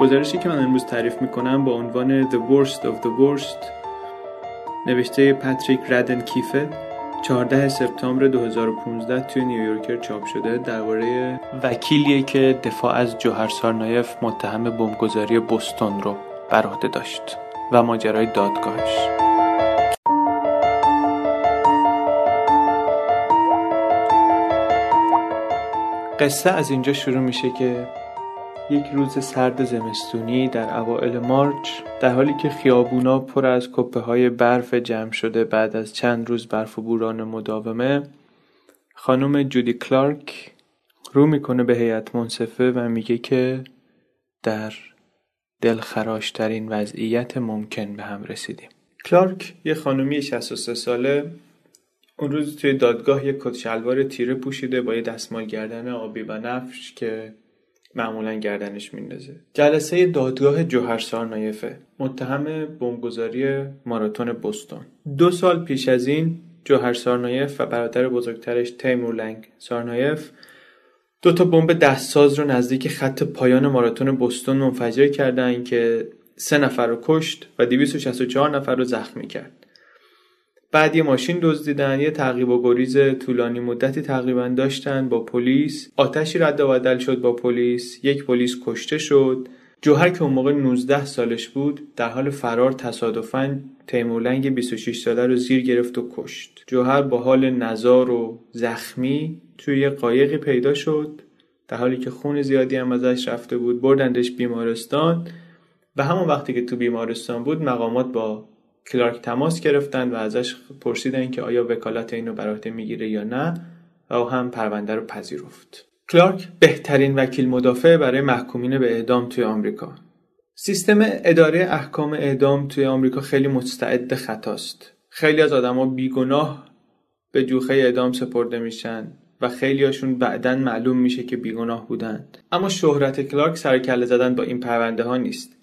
گزارشی که من امروز تعریف می‌کنم با عنوان The Worst of the Worst نوشته پاتریک ردن کیفه 14 سپتامبر 2015 توی نیویورکر چاپ شده درباره وکیلیه که دفاع از جوهر سارنایف متهم بمبگذاری بوستون رو بر عهده داشت و ماجرای دادگاهش. قصه از اینجا شروع میشه که یک روز سرد زمستونی در اوائل مارچ در حالی که خیابونا پر از کپه های برف جمع شده بعد از چند روز برف و بوران مداومه خانم جودی کلارک رو می‌کنه به هیئت منصفه و میگه که در دلخراشترین وضعیت ممکن به هم رسیدیم. کلارک یه خانومی 63 ساله اون روز توی دادگاه یه کت شلوار تیره پوشیده با یه دستمال گردن آبی و نفش که معمولا گردنش میندازه جلسه دادگاه جوهر سارنایفه متهم بمبگذاری ماراتون بوستون. دو سال پیش از این جوهر سارنایف و برادر بزرگترش تیمور لنگ سارنایف دو تا بمب دستساز رو نزدیک خط پایان ماراتون بوستون منفجر کردن که سه نفر رو کشت و 264 نفر رو زخمی کرد. بعد یه ماشین دزدیدن یه تعقیب و گریز طولانی مدتی تقریبا داشتن با پلیس. آتشی رد و بدل شد با پلیس. یک پلیس کشته شد. جوهر که اون موقع 19 سالش بود در حال فرار تصادفا تیمورلنگ 26 ساله رو زیر گرفت و کشت. جوهر با حال نزار و زخمی توی یه قایقی پیدا شد. در حالی که خون زیادی هم ازش رفته بود بردندش بیمارستان. و همون وقتی که تو بیمارستان بود مقامات با کلارک تماس گرفتن و ازش پرسیدن که آیا وکالت اینو بر عهده می‌گیره یا نه و او هم پرونده رو پذیرفت. کلارک بهترین وکیل مدافع برای محکومین به اعدام توی آمریکا. سیستم اداره احکام اعدام توی آمریکا خیلی مستعد خطاست. خیلی از آدما بیگناه به جوخه اعدام سپرده میشن و خیلیاشون بعدا معلوم میشه که بیگناه بودند اما شهرت کلارک سرکله زدن با این پرونده ها نیست.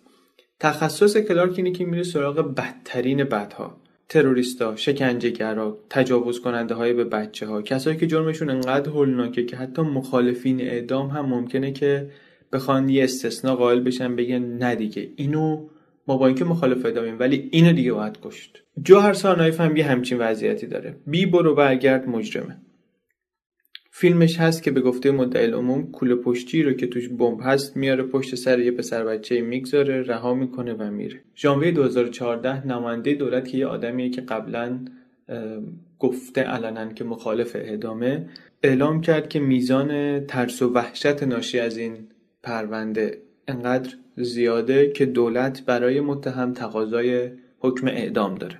تخصص کلارک اینه که میره سراغ بدترین بدها تروریستا، شکنجهگرا، تجاوز کننده های به بچه ها کسایی که جرمشون انقدر هولناکه که حتی مخالفین اعدام هم ممکنه که بخوان یه استثنا قائل بشن بگن نه دیگه. اینو ما با اینکه مخالف اعدامیم ولی اینو دیگه باید کشت. جوهر سارنایف هم یه همچین وضعیتی داره. بی برو برگرد مجرمه. فیلمش هست که به گفته مدعی العموم کوله پشتی رو که توش بمب هست میاره پشت سر یه پسر بچه می‌گذاره رها می‌کنه و میره. ژانویه 2014 نماینده دولت که یه آدمیه که قبلا گفته علنا که مخالف اعدامه اعلام کرد که میزان ترس و وحشت ناشی از این پرونده انقدر زیاده که دولت برای متهم تقاضای حکم اعدام داره.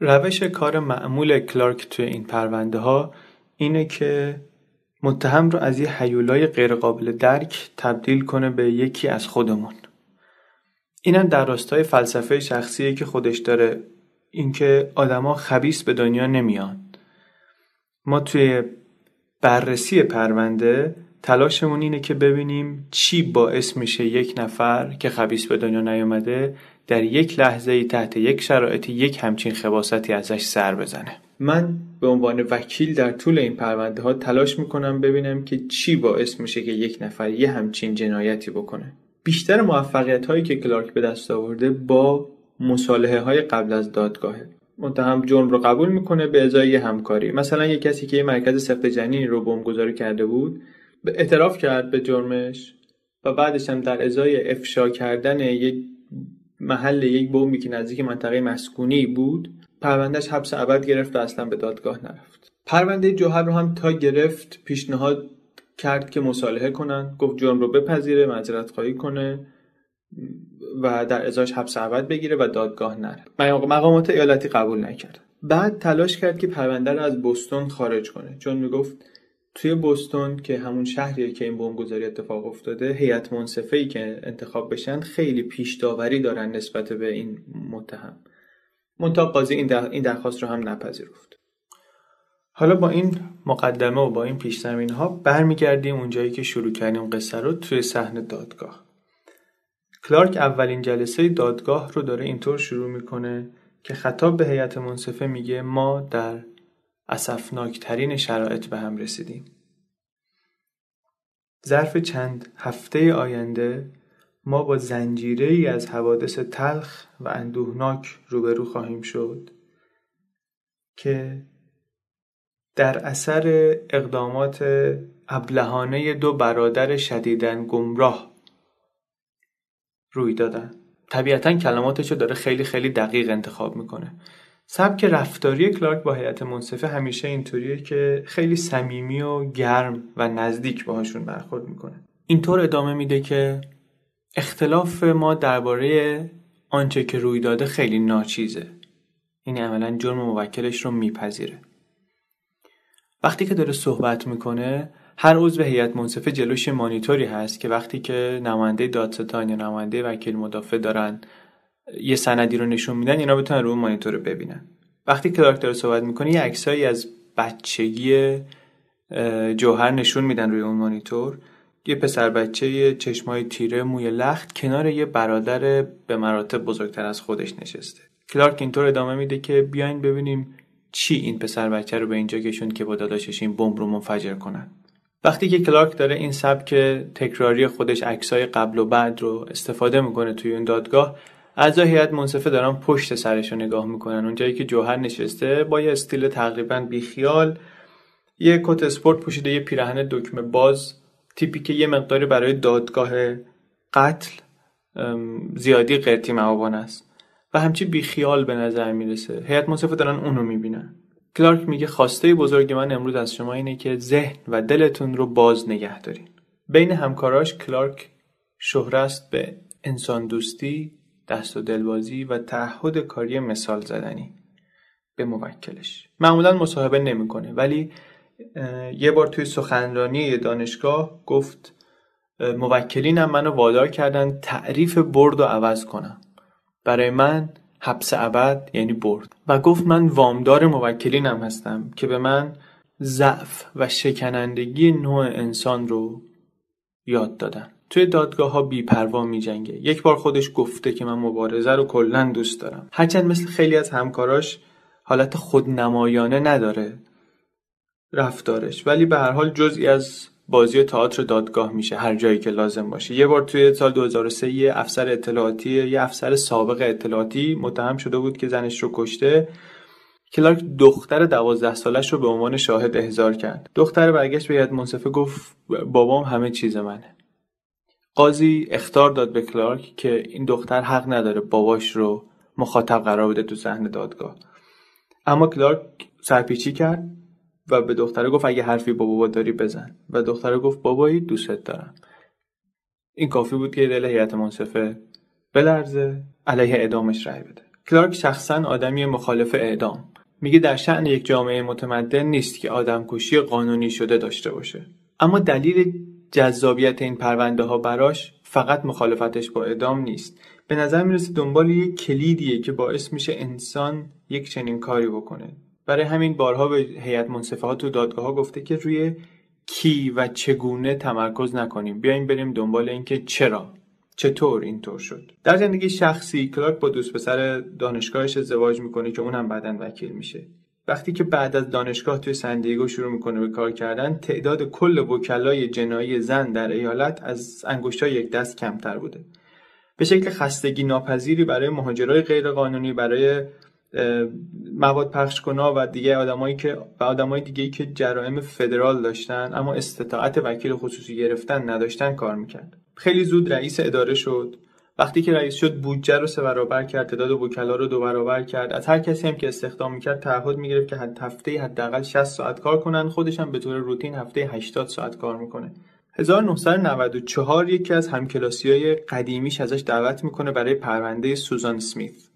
روش کار معمول کلارک توی این پرونده ها اینه که متهم رو از یه حیولای غیرقابل درک تبدیل کنه به یکی از خودمون. اینم در راستای فلسفه شخصیه که خودش داره اینکه آدما خبیس به دنیا نمیان. ما توی بررسی پرونده تلاشمون اینه که ببینیم چی باعث میشه یک نفر که خبیس به دنیا نیومده در یک لحظه تحت یک شرایطی یک همچین خباستی ازش سر بزنه. من به عنوان وکیل در طول این پرونده ها تلاش می‌کنم ببینم که چی باعث میشه که یک نفر یه همچین جنایتی بکنه. بیشتر موفقیت هایی که کلارک به دست آورده با مصالحه های قبل از دادگاهه. متهم جرم رو قبول می‌کنه به ازای همکاری. مثلا یه کسی که یه مرکز سخت جنینی رو بمبگذاری کرده بود به اعتراف کرد به جرمش و بعدش هم در ازای افشا کردن یک محل یک بمبی که نزدیک منطقه مسکونی بود پروندهش حبس ابد گرفت و اصلا به دادگاه نرفت. پرونده جوهر رو هم تا گرفت پیشنهاد کرد که مصالحه کنن. گفت جرم رو بپذیره معذرت خواهی کنه و در ازاش حبس ابد بگیره و دادگاه نره. مقامات ایالتی قبول نکرد. بعد تلاش کرد که پرونده رو از بوستون خارج کنه. چون می‌گفت توی بوستون که همون شهریه که این بمبگذاری اتفاق افتاده هیئت منصفه ای که انتخاب بشن خیلی پیش داوری دارن نسبت به این متهم. منتها قاضی این, درخواست رو هم نپذیرفت. حالا با این مقدمه و با این پیش زمین ها برمیگردیم اونجایی که شروع کردیم قصه رو توی صحنه دادگاه. کلارک اولین جلسه دادگاه رو داره اینطور شروع می‌کنه که خطاب به هیئت منصفه میگه ما در اسفناکترین شرایط به هم رسیدیم. ظرف چند هفته آینده ما با زنجیره ای از حوادث تلخ و اندوهناک روبرو خواهیم شد که در اثر اقدامات ابلهانه دو برادر شدیدن گمراه روی دادن. طبیعتا کلماتشو داره خیلی خیلی دقیق انتخاب می‌کنه. سبک رفتاری کلارک با هیئت منصفه همیشه اینطوریه که خیلی صمیمی و گرم و نزدیک باهاشون برخورد می‌کنه. اینطور ادامه میده که اختلاف ما درباره آنچه که روی داده خیلی ناچیزه. این عملا جرم موکلش رو میپذیره. وقتی که داره صحبت می‌کنه هر عضو هیئت منصفه جلوش مانیتوری هست که وقتی که نماینده دادستان یا نماینده وکیل مدافع دارن یه سندی رو نشون میدن اینا بتونن رو مانیتور رو ببینن. وقتی کلارک داره صحبت می‌کنه یه عکسایی از بچگی جوهر نشون میدن روی اون مانیتور. یه پسر بچه چشمای تیره موی لخت کنار یه برادر به مراتب بزرگتر از خودش نشسته. کلارک اینطور ادامه میده که بیاین ببینیم چی این پسر بچه رو به اینجا کشوند که با داداشش این بمب رو منفجر کنن. وقتی که کلارک داره این سبک تکراری خودش عکسای قبل و بعد رو استفاده می‌کنه توی اون دادگاه اعضای هیئت منصفه دارن پشت سرش رو نگاه می‌کنن. اونجایی که جوهر نشسته با یه استیل تقریبا بیخیال یه کت اسپورت پوشیده یه پیراهن دکمه باز تیپی که یه مقداری برای دادگاه قتل زیادی قرتی معابان است. و همچی بیخیال به نظر می‌رسه. هیئت منصفه دارن اونو می‌بینن. کلارک میگه خواسته بزرگ من امروز از شما اینه که ذهن و دلتون رو باز نگه دارین. بین همکاراش کلارک شهرست به انسان دوستی دست و دلبازی و تعهد کاری مثال زدنی. به موکلش. معمولا مصاحبه نمی‌کنه ولی یه بار توی سخنرانی دانشگاه گفت موکلینم منو وادار کردن تعریف برد و عوض کنم. برای من حبس ابد یعنی برد. و گفت من وامدار موکلینم هستم که به من ضعف و شکنندگی نوع انسان رو یاد دادن. توی دادگاه ها بیپروا می جنگه. یک بار خودش گفته که من مبارزه رو کلا دوست دارم. هرچند مثل خیلی از همکاراش حالت خودنمایانه نداره. رفتارش. ولی به هر حال جزئی از بازی تئاتر دادگاه میشه هر جایی که لازم باشه. یه بار توی سال 2003 یه افسر اطلاعاتی یه افسر سابق اطلاعاتی متهم شده بود که زنش رو کشته. کلارک دختر دوازده سالش رو به عنوان شاهد احضار کرد. دختر برگشت به ید منصفه گفت بابام همه چیز منه. قاضی اختار داد به کلارک که این دختر حق نداره باباش رو مخاطب قرار بده تو صحنه دادگاه. اما کلارک سرپیچی کرد. و به دختره گفت اگه حرفی با بابا داری بزن. و دختره گفت بابایی دوستت دارم. این کافی بود که دل هیئت منصفه بلرزه علیه اعدامش رأی بده. کلارک شخصا آدمی مخالف اعدام. میگه در شعن یک جامعه متمدن نیست که آدمکشی قانونی شده داشته باشه. اما دلیل جذابیت این پرونده ها براش فقط مخالفتش با اعدام نیست. به نظر می‌رسه دنبال یک کلیدیه که باعث میشه انسان یک چنین کاری بکنه. برای همین بارها به هیئت منصفه ها تو دادگاه ها گفته که روی کی و چگونه تمرکز نکنیم. بیایم بریم دنبال اینکه چرا چطور اینطور شد. در زندگی شخصی کلارک با دوست پسر دانشگاهش ازدواج می‌کنه که اونم بعدا وکیل میشه. وقتی که بعد از دانشگاه توی سندیگو شروع می‌کنه به کار کردن تعداد کل وکلای جنایی زن در ایالت از انگشتای یک دست کمتر بوده. به شکل خستگی ناپذیری برای مهاجرای غیرقانونی برای مواد پخش کنا و دیگه آدمایی که و آدمای دیگه که جرائم فدرال داشتن اما استطاعت وکیل خصوصی گرفتن نداشتن کار می‌کرد. خیلی زود رئیس اداره شد. وقتی که رئیس شد بودجه رو سه برابر کرد تعداد وکلا رو دو برابر کرد. از هر کسی هم که استخدام می‌کرد تعهد می‌گرفت که حد هفته حداقل 60 ساعت کار کنن. خودش هم به طور روتین هفته 80 ساعت کار می‌کنه. 1994 یکی از همکلاسی های قدیمیش ازش دعوت می‌کنه برای پرونده سوزان سمیت.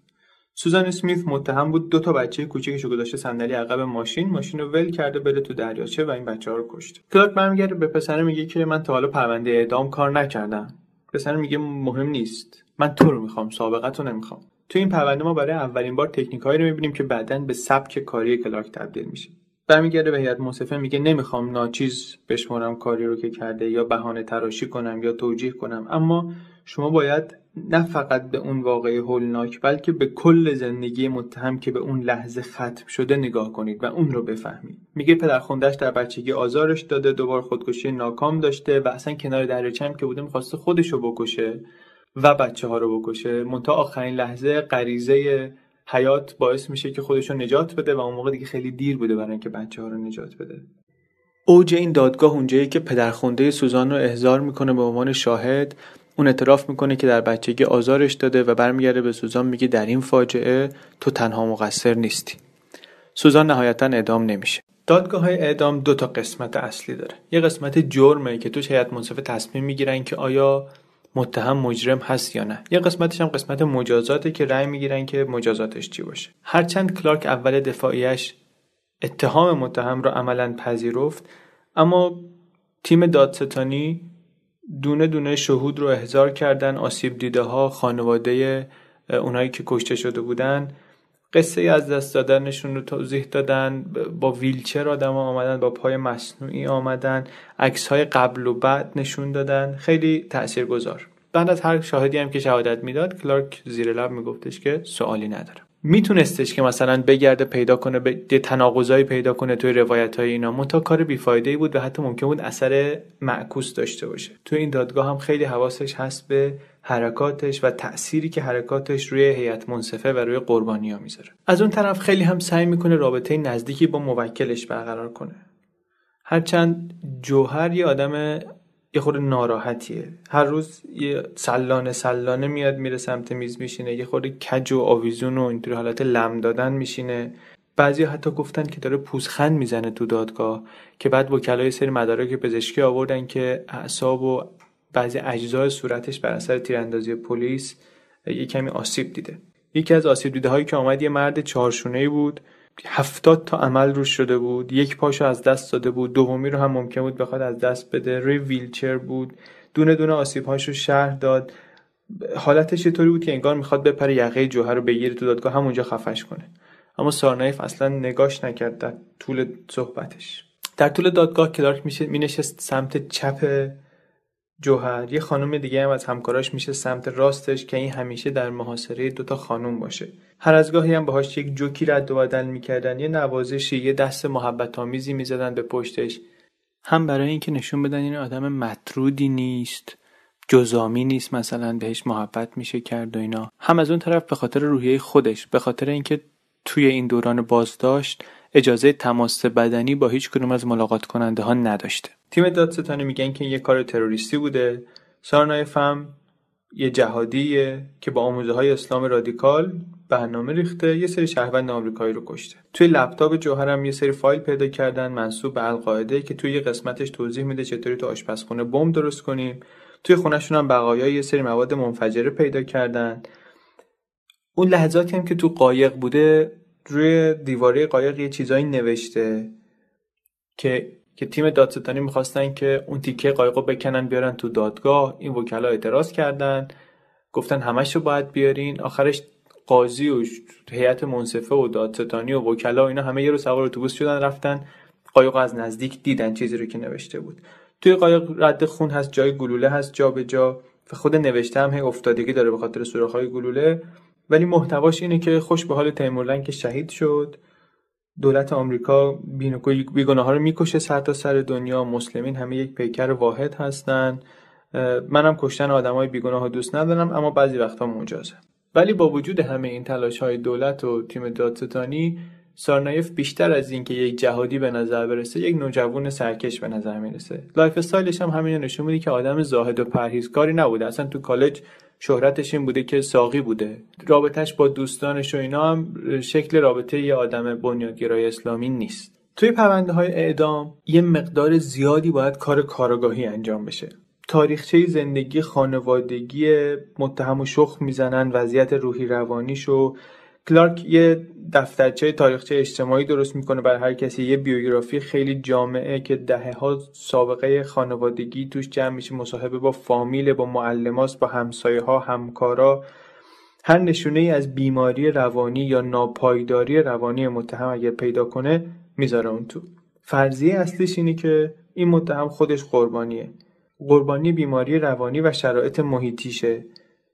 سوزان اسمیت متهم بود دو تا بچه کوچیکشو گذاشته صندلی عقب ماشین ماشین رو ول کرده بره تو دریاچه و این بچه ها رو کشت کلارک برمیگرده به پسر میگه که من تا حالا پرونده اعدام کار نکردم. پسر میگه مهم نیست. من تو رو می‌خوام سابقت رو نمی‌خوام. تو این پرونده ما برای اولین بار تکنیکایی رو می‌بینیم که بعدا به سبک کاری کلارک تبدیل میشه. برمیگرده به هیئت منصفه میگه نمی‌خوام ناچیز بشمرم کاری رو که کرده یا بهانه تراشی کنم یا توجیه کنم. اما شما باید نه فقط به اون واقعی هولناک بلکه به کل زندگی متهم که به اون لحظه ختم شده نگاه کنید و اون رو بفهمید. میگه پدرخوندهش در بچگی آزارش داده دوبار خودکشی ناکام داشته و اصلا کنار دریاچه هم که بوده می‌خواسته خودش رو بکشه و بچه ها رو بکشه. منتها آخرین لحظه غریزه حیات باعث میشه که خودش رو نجات بده و اون موقع دیگه خیلی دیر بوده برای اینکه بچه ها رو نجات بده. اوج این دادگاه اونجایی که پدرخونده سوزان رو احضار می‌کنه به عنوان شاهد اون اعتراف می‌کنه که در بچگی آزارش داده و برمیگرده به سوزان میگه در این فاجعه تو تنها مقصر نیستی. سوزان نهایتا اعدام نمیشه. دادگاه های اعدام دو تا قسمت اصلی داره. یه قسمت جرمه که توش هیئت منصفه تصمیم می‌گیرن که آیا متهم مجرم هست یا نه. یه قسمتش هم قسمت مجازاته که رأی می‌گیرن که مجازاتش چی باشه. هرچند کلارک اول دفاعیش اتهام متهم را عملا پذیرفت اما تیم دادستانی دونه دونه شهود رو احضار کردن آسیب دیده ها خانواده اونایی که کشته شده بودن. قصه از دست دادنشون رو توضیح دادن. با ویلچر آدم آمدن با پای مصنوعی آمدن. عکس های قبل و بعد نشون دادن. خیلی تأثیر گذار بعد از هر شاهدی هم که شهادت می‌داد کلارک زیر لب میگفتش که سوالی نداره میتونستش که مثلا بگرده پیدا کنه به تناقضایی پیدا کنه توی روایت های اینا منتها کار بیفایده ای بود و حتی ممکن بود اثر معکوس داشته باشه. توی این دادگاه هم خیلی حواسش هست به حرکاتش و تأثیری که حرکاتش روی هیئت منصفه و روی قربانی ها می‌ذاره. از اون طرف خیلی هم سعی می‌کنه رابطه نزدیکی با موکلش برقرار کنه. هرچند جوهر یه آدم یه خورده ناراحتیه. هر روز یه سلانه سلانه میاد میره سمت میز میشینه یه خورده کج و آویزون و اینطوری حالت لم دادن میشینه. بعضی حتی گفتن که داره پوزخند می‌زنه تو دادگاه که بعد وکلای سری مدارک پزشکی آوردن که اعصاب و بعضی اجزای صورتش بر اثر تیراندازی پلیس یه کمی آسیب دیده. یکی از آسیب دیده هایی که آمد یه مرد چهارشونه بود. هفتاد تا عمل روش شده بود یک پاشو از دست داده بود دومی رو هم ممکن بود بخواد از دست بده روی ویلچر بود دونه دونه آسیب هاشو شهر داد. حالتش طوری بود که انگار می‌خواد بپره یقه جوهر رو بگیره تو دادگاه همونجا خفش کنه. اما سارنایف اصلا نگاش نکرد در طول صحبتش. در طول دادگاه کلارک میشه مینشست سمت چپ جوهر یه خانم دیگه هم از همکاراش میشه سمت راستش که این همیشه در محاصره دوتا خانم باشه. هر از گاهی هم باهاش یک جوکی رد و بدل می‌کردن یه نوازشی یه دست محبت آمیزی می‌زدن به پشتش. هم برای اینکه نشون بدن این آدم مطرودی نیست جزامی نیست مثلا بهش محبت میشه کرد و اینا. هم از اون طرف به خاطر روحیه خودش به خاطر اینکه توی این دوران بازداشت اجازه تماس بدنی با هیچ کدوم از ملاقات کننده ها نداشته. تیم دادستانی میگن که یه کار تروریستی بوده. سارنایف هم یه جهادیه که با آموزه های اسلام رادیکال برنامه ریخته یه سری شهروند آمریکایی رو کشته. توی لپتاپ جوهرم یه سری فایل پیدا کردن منصوب به القاعده که توی یه قسمتش توضیح میده چطوری تو آشپزخونه بمب درست کنیم. توی خونهشون هم بقایای یه سری مواد منفجره پیدا کردن. اون لحظاتی هم که تو قایق بوده روی دیواره قایق یه چیزایی نوشته که که تیم دادستانی می‌خواستن که اون تیکه قایقو بکنن بیارن تو دادگاه. این وکلا اعتراض کردن. گفتن همش رو باید بیارین. آخرش قاضی و هیئت منصفه و دادستانی و وکلا و اینا همه یه رو سوار اتوبوس شدن رفتن قایق از نزدیک دیدن چیزی رو که نوشته بود. توی قایق رد خون هست جای گلوله هست جا به جا. و خود نوشته هم هی افتادگی داره به خاطر سوراخ‌های گلوله. ولی محتواش اینه که خوش به حال تیمورلنگ که شهید شد. دولت آمریکا بیگناه ها رو می‌کشه سر تا سر دنیا. مسلمین همه یک پیکر واحد هستن. منم کشتن آدم های بیگناه دوست ندارم اما بعضی وقتا مجازه ولی با وجود همه این تلاش های دولت و تیم دادستانی سارنایف بیشتر از اینکه یک جهادی به نظر برسه یک نوجوان سرکش به نظر می‌رسه. lifestyle ش هم همین نشون میده که آدم زاهد و پرهیزکاری نبوده. اصلا تو کالج شهرتش این بوده که ساقی بوده. رابطهش با دوستانش و اینا هم شکل رابطه یه آدم بنیادگرای اسلامی نیست. توی پرونده های اعدام یه مقدار زیادی باید کار کارگاهی انجام بشه. تاریخچه زندگی خانوادگی متهم و شخ می‌زنن وضعیت روحی روانیشو کلارک یه دفترچه تاریخچه اجتماعی درست می‌کنه برای هر کسی. یه بیوگرافی خیلی جامعه که دهه ها سابقه خانوادگی توش جمع میشه مصاحبه با فامیل با معلماست با همسایه ها همکارا. هر نشونه ای از بیماری روانی یا ناپایداری روانی متهم اگر پیدا کنه می‌ذاره اون تو. فرضیه اصلیش اینه که این متهم خودش قربانیه. قربانی بیماری روانی و شرایط محیطیشه.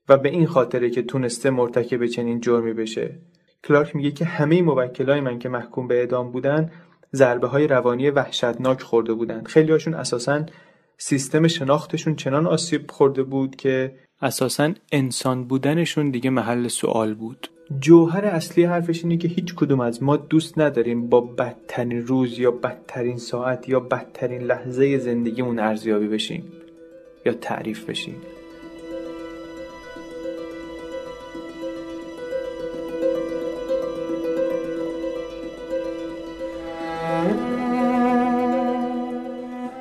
و به این خاطره که تونسته مرتکب چنین جرمی بشه. کلارک میگه که همه موکلای من که محکوم به اعدام بودن ضربه های روانی وحشتناک خورده بودن خیلی هاشون اساسا سیستم شناختشون چنان آسیب خورده بود که اساسا انسان بودنشون دیگه محل سوال بود. جوهر اصلی حرفش اینه که هیچ کدوم از ما دوست نداریم با بدترین روز یا بدترین ساعت یا بدترین لحظه زندگیمون ارزیابی بشیم یا تعریف بشیم.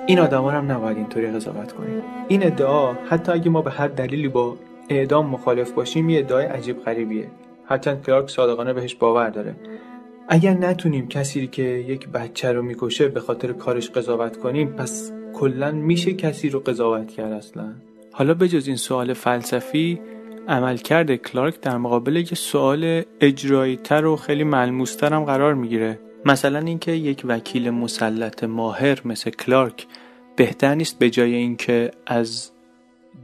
این آدما هم نباید اینطوری قضاوت کنیم این ادعا حتی اگه ما به هر دلیلی با اعدام مخالف باشیم یه ادعای عجیب غریبیه. هرچند کلارک صادقانه بهش باور داره. اگر نتونیم کسی که یک بچه رو می‌کشه به خاطر کارش قضاوت کنیم پس کلا میشه کسی رو قضاوت کرد اصلا؟ حالا بجز این سوال فلسفی عملکرد کلارک در مقابل یک سوال اجرایی تر و خیلی ملموستر هم قرار می‌گیره. مثلا اینکه یک وکیل مسلط ماهر مثل کلارک بهتر نیست به جای اینکه از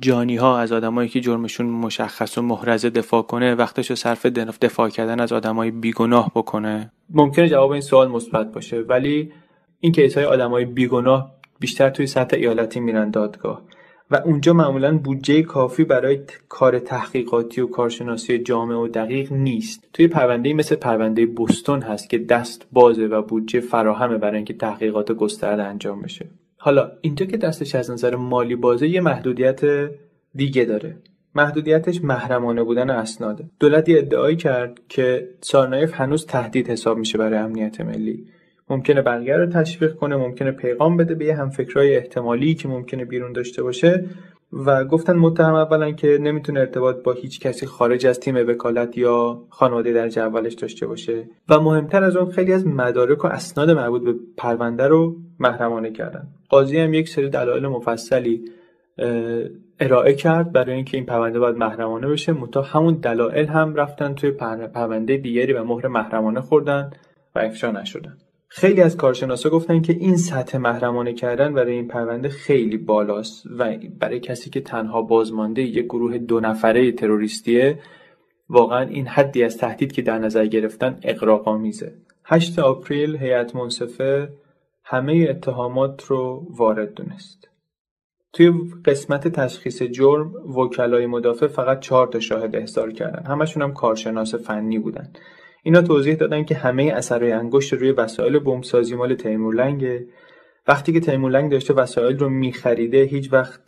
جانی ها از آدمایی که جرمشون مشخص و محرزه دفاع کنه وقتش رو صرف دفاع کردن از آدمای بیگناه بکنه؟ ممکنه جواب این سوال مثبت باشه ولی این کیس های آدمای بیگناه بیشتر توی سطح ایالتی میرن دادگاه. و اونجا معمولا بودجه کافی برای کار تحقیقاتی و کارشناسی جامع و دقیق نیست. توی پرونده مثل پرونده بوستون هست که دست بازه و بودجه فراهمه برای اینکه تحقیقات گسترده انجام بشه. حالا اینجا که دستش از نظر مالی بازه یه محدودیت دیگه داره. محدودیتش محرمانه بودن اسناده دولت ادعایی کرد که سارنایف هنوز تهدید حساب میشه برای امنیت ملی. ممکنه بقیه رو تشویق کنه ممکنه پیغام بده به یه همفکرای احتمالی که ممکنه بیرون داشته باشه. و گفتن متهم اولا که نمی‌تونه ارتباط با هیچ کسی خارج از تیم وکالت یا خانواده در اولش داشته باشه و مهمتر از اون خیلی از مدارک و اسناد مربوط به پرونده رو محرمانه کردن. قاضی هم یک سری دلایل مفصلی ارائه کرد برای اینکه این پرونده باید محرمانه بشه. متا همون دلایل هم رفتن توی پرونده دیگری و مهر محرمانه خوردن و افشا نشدن. خیلی از کارشناسا گفتن که این سطح محرمانه کردن برای این پرونده خیلی بالاست و برای کسی که تنها بازمانده یک گروه دو نفره تروریستیه واقعا این حدی از تهدید که در نظر گرفتن اقراق‌آمیزه 8 آپریل هیئت منصفه همه اتهامات رو وارد دونست. توی قسمت تشخیص جرم وکلای مدافع فقط چهار تا شاهد احضار کردن. همشون هم کارشناس فنی بودن. اینا توضیح دادن که همه اثرهای انگشت روی وسایل بمبسازی مال تیمورلنگه وقتی که تیمورلنگ داشته وسایل رو میخریده هیچ وقت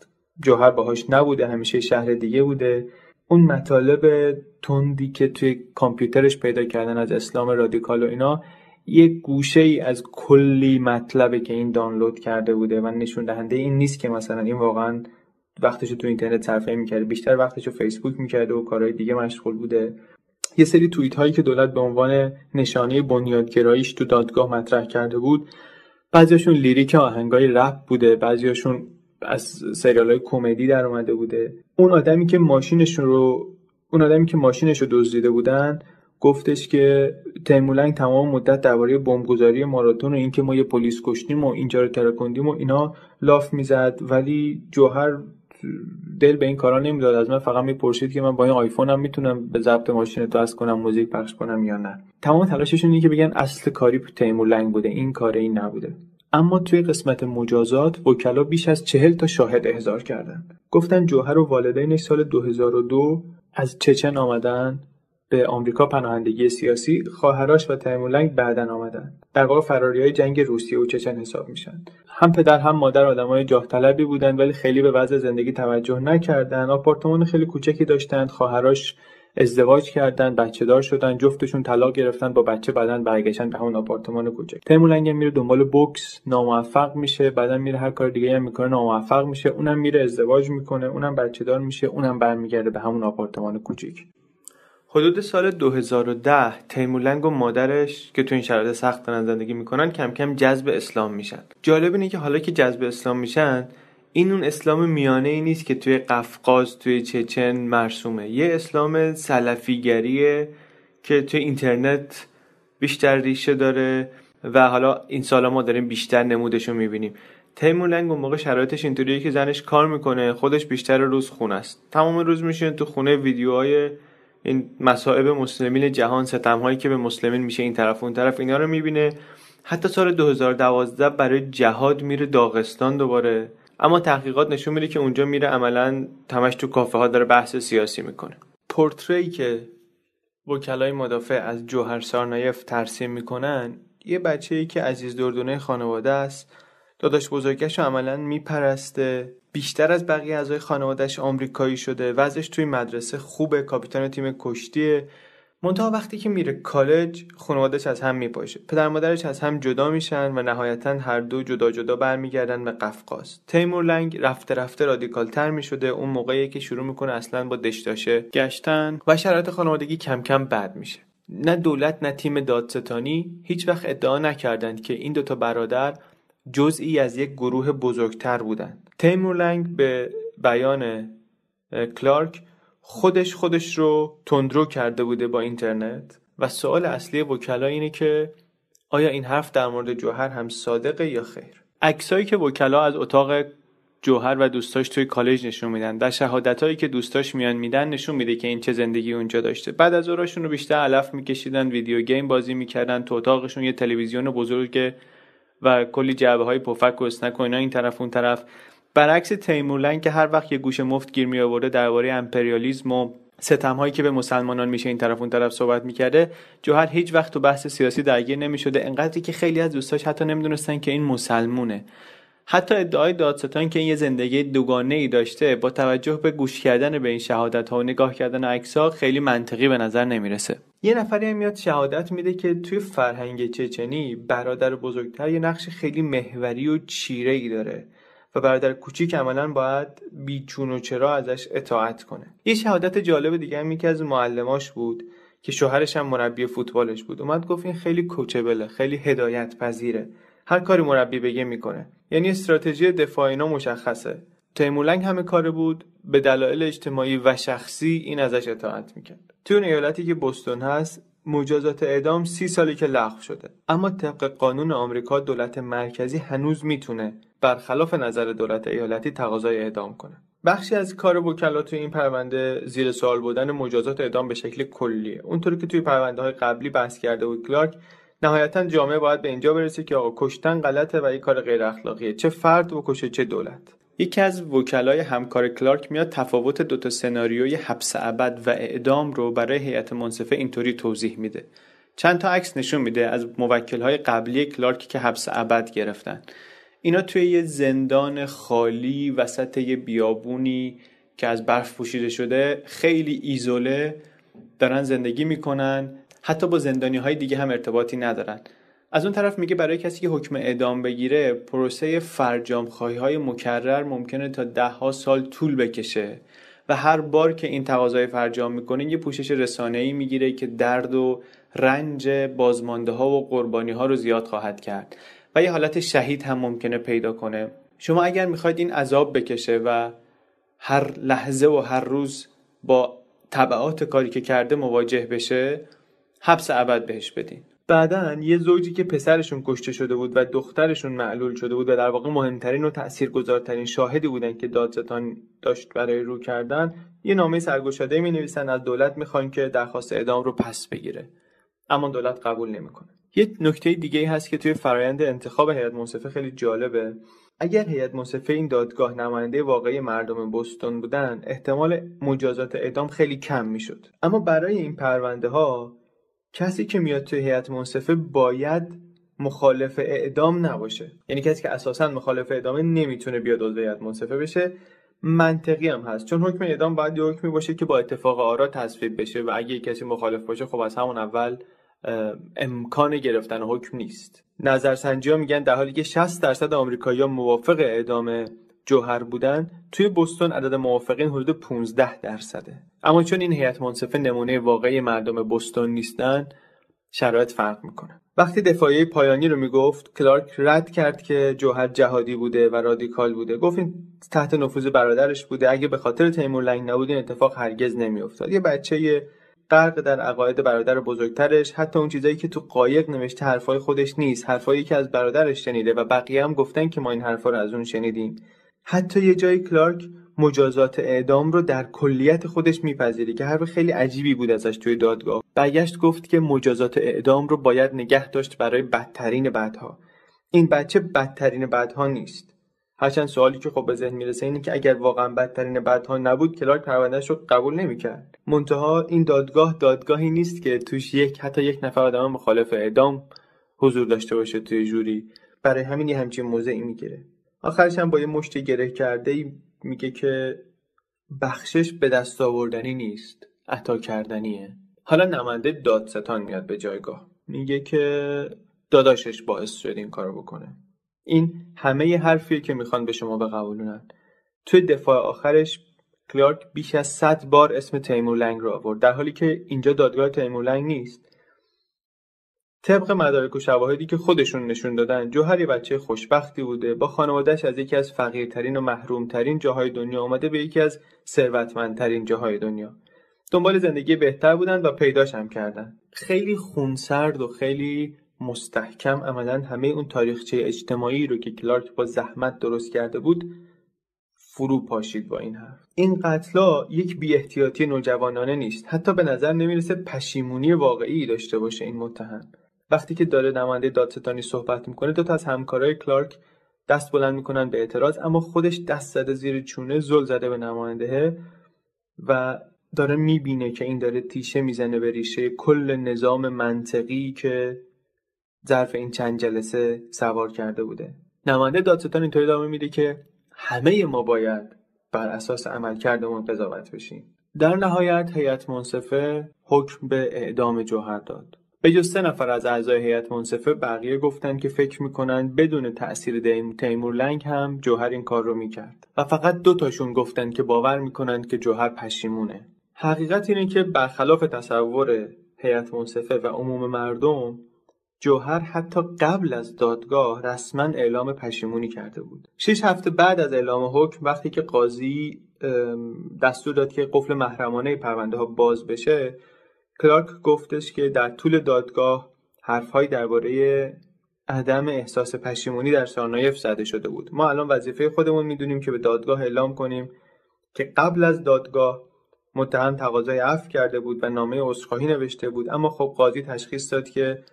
جوهر باهاش نبوده همیشه شهر دیگه بوده. اون مطالب تندی که توی کامپیوترش پیدا کردن از اسلام رادیکال و اینا یه گوشه ای از کلی مطلبه که این دانلود کرده بوده و نشون دهنده این نیست که مثلا این واقعا وقتش تو اینترنت صرفه می‌کرده بیشتر وقتش رو فیسبوک می‌کرده و کارهای دیگه مشغول بوده. یه سری توییت هایی که دولت به عنوان نشانه بنیادگراییش تو دادگاه مطرح کرده بود بعضیاشون لیریک آهنگای رپ بوده بعضیاشون از سریال های کمدی در اومده بوده. اون آدمی که ماشینشون رو اون آدمی که ماشینش رو دزدیده بودن گفتش که تیمولنگ تمام مدت درباره بمبگذاری ماراتون و اینکه ما یه پلیس کشتیم و اینجا رو ترکندیم و اینا لاف می‌زد ولی جوهر دل به این کارا نمی‌داد. از من فقط می‌پرسید که من با این آیفونم می‌تونم به ضبط ماشین تو کنم موزیک پخش کنم یا نه. تمام تلاششون اینه که بگن اصل کاری تیمور لنگ بوده این کار این نبوده. اما توی قسمت مجازات وکلا بیش از چهل تا شاهد احضار کردن. گفتن جوهر و والدینش سال 2002 از چچن آمدن به آمریکا پناهندگی سیاسی خواهراش و تیمولنگ بعدن آمدن. در واقع فراری های جنگ روسیه و چچن حساب میشن. هم پدر هم مادر آدمای جاه طلبی بودن ولی خیلی به وضع زندگی توجه نکردن آپارتمان خیلی کوچکی داشتند خواهراش ازدواج کردن بچه دار شدن جفتشون طلاق گرفتن با بچه بعدن برگشتن به همون آپارتمان کوچک. تیمولنگ میره دنبال بوکس ناموفق میشه بعدا میره هر کار دیگه هم می‌کنه ناموفق میشه اونم میره ازدواج می‌کنه اونم بچه دار میشه اونم برمیگرده به همون آپارتمان کوچیک حدود سال 2010 تیمولنگ و مادرش که تو این شرایط سخت دارن زندگی می‌کنن کم کم جذب اسلام میشن. جالب اینه که حالا که جذب اسلام میشن این اون اسلام میانه ای نیست که توی قفقاز توی چچن مرسومه. یه اسلام سلفیگریه که توی اینترنت بیشتر ریشه داره و حالا این سالا ما داریم بیشتر نمودش رو می‌بینیم. تیمور لنگ اون موقع شرایطش اینطوریه که زنش کار می‌کنه خودش بیشتر روز خونه است. تمام روز میشین تو خونه ویدیوهای این مصائب مسلمین جهان ستم هایی که به مسلمین میشه این طرف اون طرف اینا رو می‌بینه. حتی سال 2012 برای جهاد میره داغستان دوباره. اما تحقیقات نشون میده که اونجا میره عملا تمش تو کافه ها داره بحث سیاسی می‌کنه. پورتری که وکلای مدافع از جوهر سارنایف ترسیم می‌کنن یه بچه ای که عزیز دردونه خانواده است. داداش بزرگش عملا میپرسته. بیشتر از بقیه اعضای خانوادهش آمریکایی شده وضعش توی مدرسه خوبه کاپیتان تیم کشتیه. منتها وقتی که میره کالج خانوادهش از هم میپاشه. پدر مادرش از هم جدا میشن و نهایتا هر دو جدا جدا برمیگردن به قفقاز. تیمور لنگ رفته رفته رادیکال تر می‌شده. اون موقعی که شروع می‌کنه اصلا با دشتاشه گشتن و شرایط خانوادگی کم کم بد میشه. نه دولت نه تیم دادستانی هیچ وقت ادعا نکردند که این دوتا برادر جزئی از یک گروه بزرگتر بودند. تیمور لنگ به بیان کلارک خودش خودش رو تندرو کرده بوده با اینترنت و سوال اصلی وکلا اینه که آیا این حرف در مورد جوهر هم صادقه یا خیر؟ عکسایی که وکلا از اتاق جوهر و دوستاش توی کالج نشون میدن و شهادتهایی که دوستاش میان میدن نشون میده که این چه زندگی اونجا داشته. بعد از ظهراشون رو بیشتر علف میکشیدن video game بازی می‌کردن تو اتاقشون یه تلویزیون بزرگ و کلی جعبه های پفک و snack و اینا این طرف اون طرف. برعکس تیمورلنگ که هر وقت یه گوش مفت گیر می آورده درباره امپریالیسم و ستم هایی که به مسلمانان میشه این طرف اون طرف صحبت می‌کرده جوهر هیچ وقت تو بحث سیاسی درگیر نمی‌شده. انقدری که خیلی از دوستاش حتی نمی‌دونستن که این مسلمونه. حتی ادعای دادستان که این یه زندگی دوگانه ای داشته با توجه به گوش کردن به این شهادت ها و نگاه کردن عکس ها خیلی منطقی به نظر نمی‌رسه. یه نفری هم میاد شهادت میده که توی فرهنگ چچنی برادر بزرگتر یه نقش خیلی محوری و چیره ای داره و برادر کوچیک عملا باید بیچون و چرا ازش اطاعت کنه. یه شهادت جالب دیگه هم یکی از معلماش بود که شوهرش هم مربی فوتبالش بود. اومد گفت این خیلی کوچبله خیلی هدایت پذیره هر کاری مربی بگه می‌کنه. یعنی استراتژی دفاع اینا مشخصه. تیمولنگ همه کاره بود به دلایل اجتماعی و شخصی این ازش اطاعت می‌کرد. توی اون ایالتی که بوستون هست مجازات اعدام سی سالی که لغو شده. اما طبق قانون آمریکا دولت مرکزی هنوز می‌تونه برخلاف نظر دولت ایالتی تقاضای اعدام کنه. بخشی از کار وکلا توی این پرونده زیر سوال بودن مجازات اعدام به شکل کلیه. اونطوری که توی پرونده های قبلی بحث کرده بود کلارک نهایتا جامعه باید به اینجا برسه که آقا کشتن غلطه و یک کار غیر اخلاقیه. چه فرد بکشه چه دولت. یکی از وکلای همکار کلارک میاد تفاوت دوتا سناریوی حبس ابد و اعدام رو برای هیئت منصفه اینطوری توضیح میده. چند تا عکس نشون میده از موکلهای قبلی کلارک که حبس ابد گرفتن. اینا توی یه زندان خالی وسط یه بیابونی که از برف پوشیده شده خیلی ایزوله دارن زندگی می‌کنن. حتی با زندانی های دیگه هم ارتباطی ندارن. از اون طرف میگه برای کسی که حکم اعدام بگیره پروسه فرجام خواهی های مکرر ممکنه تا ده ها سال طول بکشه و هر بار که این تقاضای فرجام می‌کنه یه پوشش رسانه ای می‌گیره که درد و رنج بازمانده ها و قربانی ها رو زیاد خواهد کرد و یه حالت شهید هم ممکنه پیدا کنه. شما اگر می‌خواید این عذاب بکشه و هر لحظه و هر روز با طبعات کاری که کرده مواجه بشه حبس ابد بهش بدین. بعدا یه زوجی که پسرشون کشته شده بود و دخترشون معلول شده بود و در واقع مهمترین و تاثیرگذارترین شاهدی بودن که دادستان داشت برای رو کردن یه نامه سرگشاده می نویسن از دولت می‌خوان که درخواست اعدام رو پس بگیره. اما دولت قبول نمی‌کنه. یه نکته دیگه هست که توی فرایند انتخاب هیئت منصفه خیلی جالبه. اگر هیئت منصفه این دادگاه نماینده واقعی مردم بوستون بودن احتمال مجازات اعدام خیلی کم می‌شد. اما برای این پرونده ها کسی که میاد توی هیئت منصفه باید مخالف اعدام نباشه. یعنی کسی که اساسا مخالف اعدامه نمی‌تونه بیاد عضو هیئت منصفه بشه. منطقی هم هست. چون حکم اعدام باید یه حکمی باشه که با اتفاق آرا تصویب بشه و اگه کسی مخالف باشه خب از همون اول امکان گرفتن حکم نیست. نظرسنجی ها میگن در حالی که 60 درصد آمریکایی‌ها موافق اعدام جوهر بودن توی بوستون عدد موافقین حدود 15 درصده. اما چون این هیئت منصفه نمونه واقعی مردم بوستون نیستن شرایط فرق می‌کنه. وقتی دفاعی پایانی رو می‌گفت کلارک رد کرد که جوهر جهادی بوده و رادیکال بوده. گفت این تحت نفوذ برادرش بوده. اگه به خاطر تیمور لنگ نبود این اتفاق هرگز نمیافتاد. یه بچه غرق در عقاید برادر بزرگترش. حتی اون چیزایی که تو قایق نوشته حرفای خودش نیست. حرفایی که از برادرش شنیده و بقیه هم گفتن که ما این حرفا رو از اون شنیدیم. حتی یه جای کلارک مجازات اعدام رو در کلیت خودش میپذیره که حرف خیلی عجیبی بود ازش توی دادگاه. برگشت گفت که مجازات اعدام رو باید نگه داشت برای بدترین بدها این بچه بدترین بدها نیست. هرچند سوالی که خب به ذهن می‌رسه اینه که اگر واقعا بدترین بدها نبود کلارک پروندهش رو قبول نمی‌کرد. منتها این دادگاه دادگاهی نیست که توش یک حتی یک نفر آدم مخالف اعدام حضور داشته باشه توی جوری. برای همین یه همچین موضعی می‌گیره. آخرش هم با یه مشت گره کرده میگه که بخشش به دست آوردنی نیست عطا کردنیه. حالا نماینده دادستان میاد به جایگاه. میگه که داداشش باعث شد این کارو بکنه. این همه حرفیه که می‌خوان به شما بقبولونن. توی دفاع آخرش کلارک بیش از 100 بار اسم تیمور لنگ رو آورد در حالی که اینجا دادگاه تیمور لنگ نیست. طبق مدارک و شواهدی که خودشون نشون دادن جوهر یه بچه خوشبختی بوده. با خانوادهش از یکی از فقیرترین و محرومترین جاهای دنیا آمده به یکی از ثروتمندترین جاهای دنیا. دنبال زندگی بهتر بودن و پیداش هم کردن. خیلی خونسرد و خیلی مستحکم عملا همه اون تاریخچه اجتماعی رو که کلارک با زحمت درست کرده بود فرو پاشید با این حرف. این قتلا یک بی احتیاطی نوجوانانه نیست. حتی به نظر نمی‌رسه پشیمونی واقعی داشته باشه این متهم. وقتی که داره نماینده دادستانی صحبت می‌کنه دو تا از همکارای کلارک دست بلند می‌کنن به اعتراض اما خودش دست زده زیر چونه زل زده به نماینده و داره می‌بینه که این داره تیشه می‌زنه به ریشه کل نظام منطقی که ظرف این چند جلسه سوار کرده بوده. نماینده دادستان اینطوری ادامه میده که همه ما باید بر اساس عملکردمون قضاوت بشیم. در نهایت هیئت منصفه حکم به اعدام جوهر داد. به جز سه نفر از اعضای هیئت منصفه بقیه گفتن که فکر می‌کنن بدون تأثیر تیمور لنگ هم جوهر این کار رو می‌کرد و فقط دو تاشون گفتن که باور می‌کنن که جوهر پشیمونه. حقیقت اینه که برخلاف تصور هیئت منصفه و عموم مردم جوهر حتی قبل از دادگاه رسما اعلام پشیمونی کرده بود. شش هفته بعد از اعلام حکم وقتی که قاضی دستور داد که قفل محرمانه پرونده ها باز بشه کلارک گفتش که در طول دادگاه حرفهایی درباره عدم احساس پشیمونی در سارنایف زده شده بود. ما الان وظیفه خودمون می‌دونیم که به دادگاه اعلام کنیم که قبل از دادگاه متهم تقاضای عفو کرده بود و نامه عذرخواهی نوشته بود. اما خب قاضی تشخیص داد که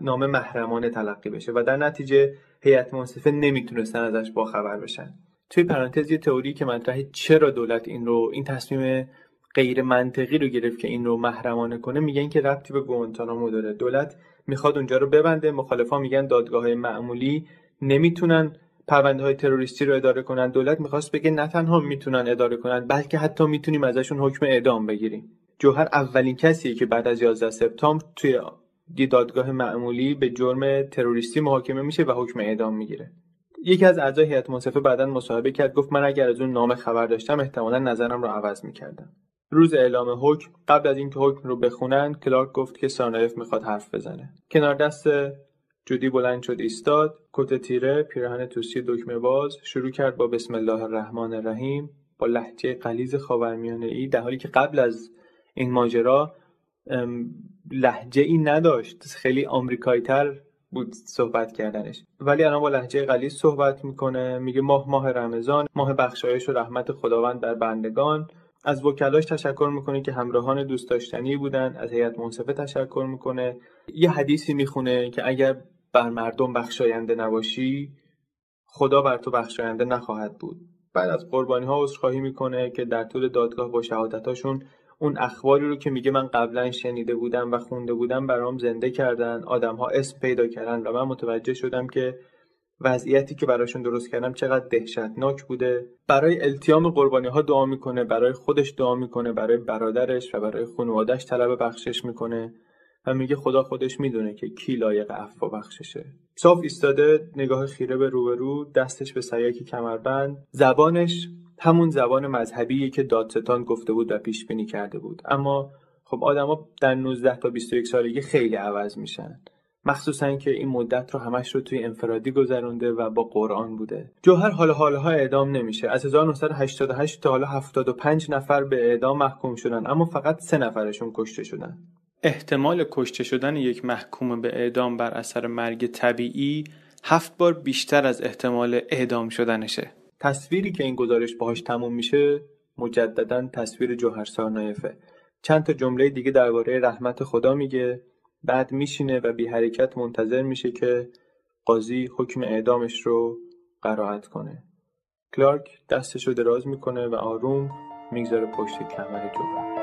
نامه محرمانه تلقی بشه و در نتیجه هیئت منصفه نمی‌تونستن ازش باخبر بشن. توی پرانتز یه تئوری که مطرحه چرا دولت این رو این تصمیم غیر منطقی رو گرفت که این رو محرمانه کنه میگن که ربطی به گوانتانامو داره. دولت می‌خواد اونجا رو ببنده مخالفا میگن دادگاه های معمولی نمی‌تونن پرونده های تروریستی رو اداره کنن. دولت می‌خواست بگه نه تنها می‌تونن اداره کنن بلکه حتی می‌تونیم ازشون حکم اعدام بگیریم. جوهر اولین کسیه که بعد از 11 سپتامبر توی دادگاه معمولی به جرم تروریستی محاکمه میشه و حکم اعدام می‌گیره. یکی از اعضای هیئت منصفه بعدا مصاحبه کرد گفت من اگر از اون نام خبر داشتم احتمالا نظرم رو عوض می‌کردم. روز اعلام حکم قبل از اینکه حکم رو بخونن کلارک گفت که سارنایف می‌خواد حرف بزنه. کنار دست جودی بلند شد ایستاد کت تیره پیراهن توسی دکمه باز شروع کرد با بسم الله الرحمن الرحیم با لحجه قلیز خاورمیانه ای در حالی که قبل از این ماجرا لحجه ای نداشت. خیلی آمریکایی تر بود صحبت کردنش. ولی الان با لحجه قلیز صحبت می‌کنه میگه ماه ماه رمضان ماه بخشایش و رحمت خداوند در بندگان. از وکلاش تشکر می‌کنه که همراهان دوست داشتنی بودن از هیئت منصفه تشکر می‌کنه. یه حدیثی می‌خونه که اگر بر مردم بخشاینده نباشی خدا بر تو بخشاینده نخواهد بود. بعد از قربانی ها عذرخواهی می‌کنه که در طول دادگاه با شهادتاشون اون اخباری رو که میگه من قبلا شنیده بودم و خونده بودم برام زنده کردن. آدم ها اسم پیدا کردن و من متوجه شدم که وضعیتی که براشون درست کردم چقدر دهشتناک بوده. برای التیام قربانی ها دعا می‌کنه برای خودش دعا می‌کنه برای برادرش و برای خانوادهش طلب بخشش می‌کنه و میگه خدا خودش می‌دونه که کی لایق عفو بخششه. صاف ایستاده نگاه خیره به روبرو دستش به سیاک کمربند. زبانش همون زبان مذهبیه که دادستان گفته بود و پیش بینی کرده بود. اما خب آدما در 19 تا 21 سالگی خیلی عوض میشن. مخصوصا که این مدت رو همش رو توی انفرادی گذرونده و با قرآن بوده. جوهر حالا حالها اعدام نمیشه. از 1988 تا حالا 75 نفر به اعدام محکوم شدن اما فقط سه نفرشون کشته شدن. احتمال کشته شدن یک محکوم به اعدام بر اثر مرگ طبیعی هفت بار بیشتر از احتمال اعدام شدنشه. تصویری که این گزارش باهاش تموم میشه مجددا تصویر جوهر سارنایفه چند تا جمله دیگه درباره رحمت خدا میگه. بعد میشینه و بی حرکت منتظر میشه که قاضی حکم اعدامش رو قرائت کنه. کلارک دستش رو دراز می‌کنه و آروم می‌گذاره پشت کمر جوهر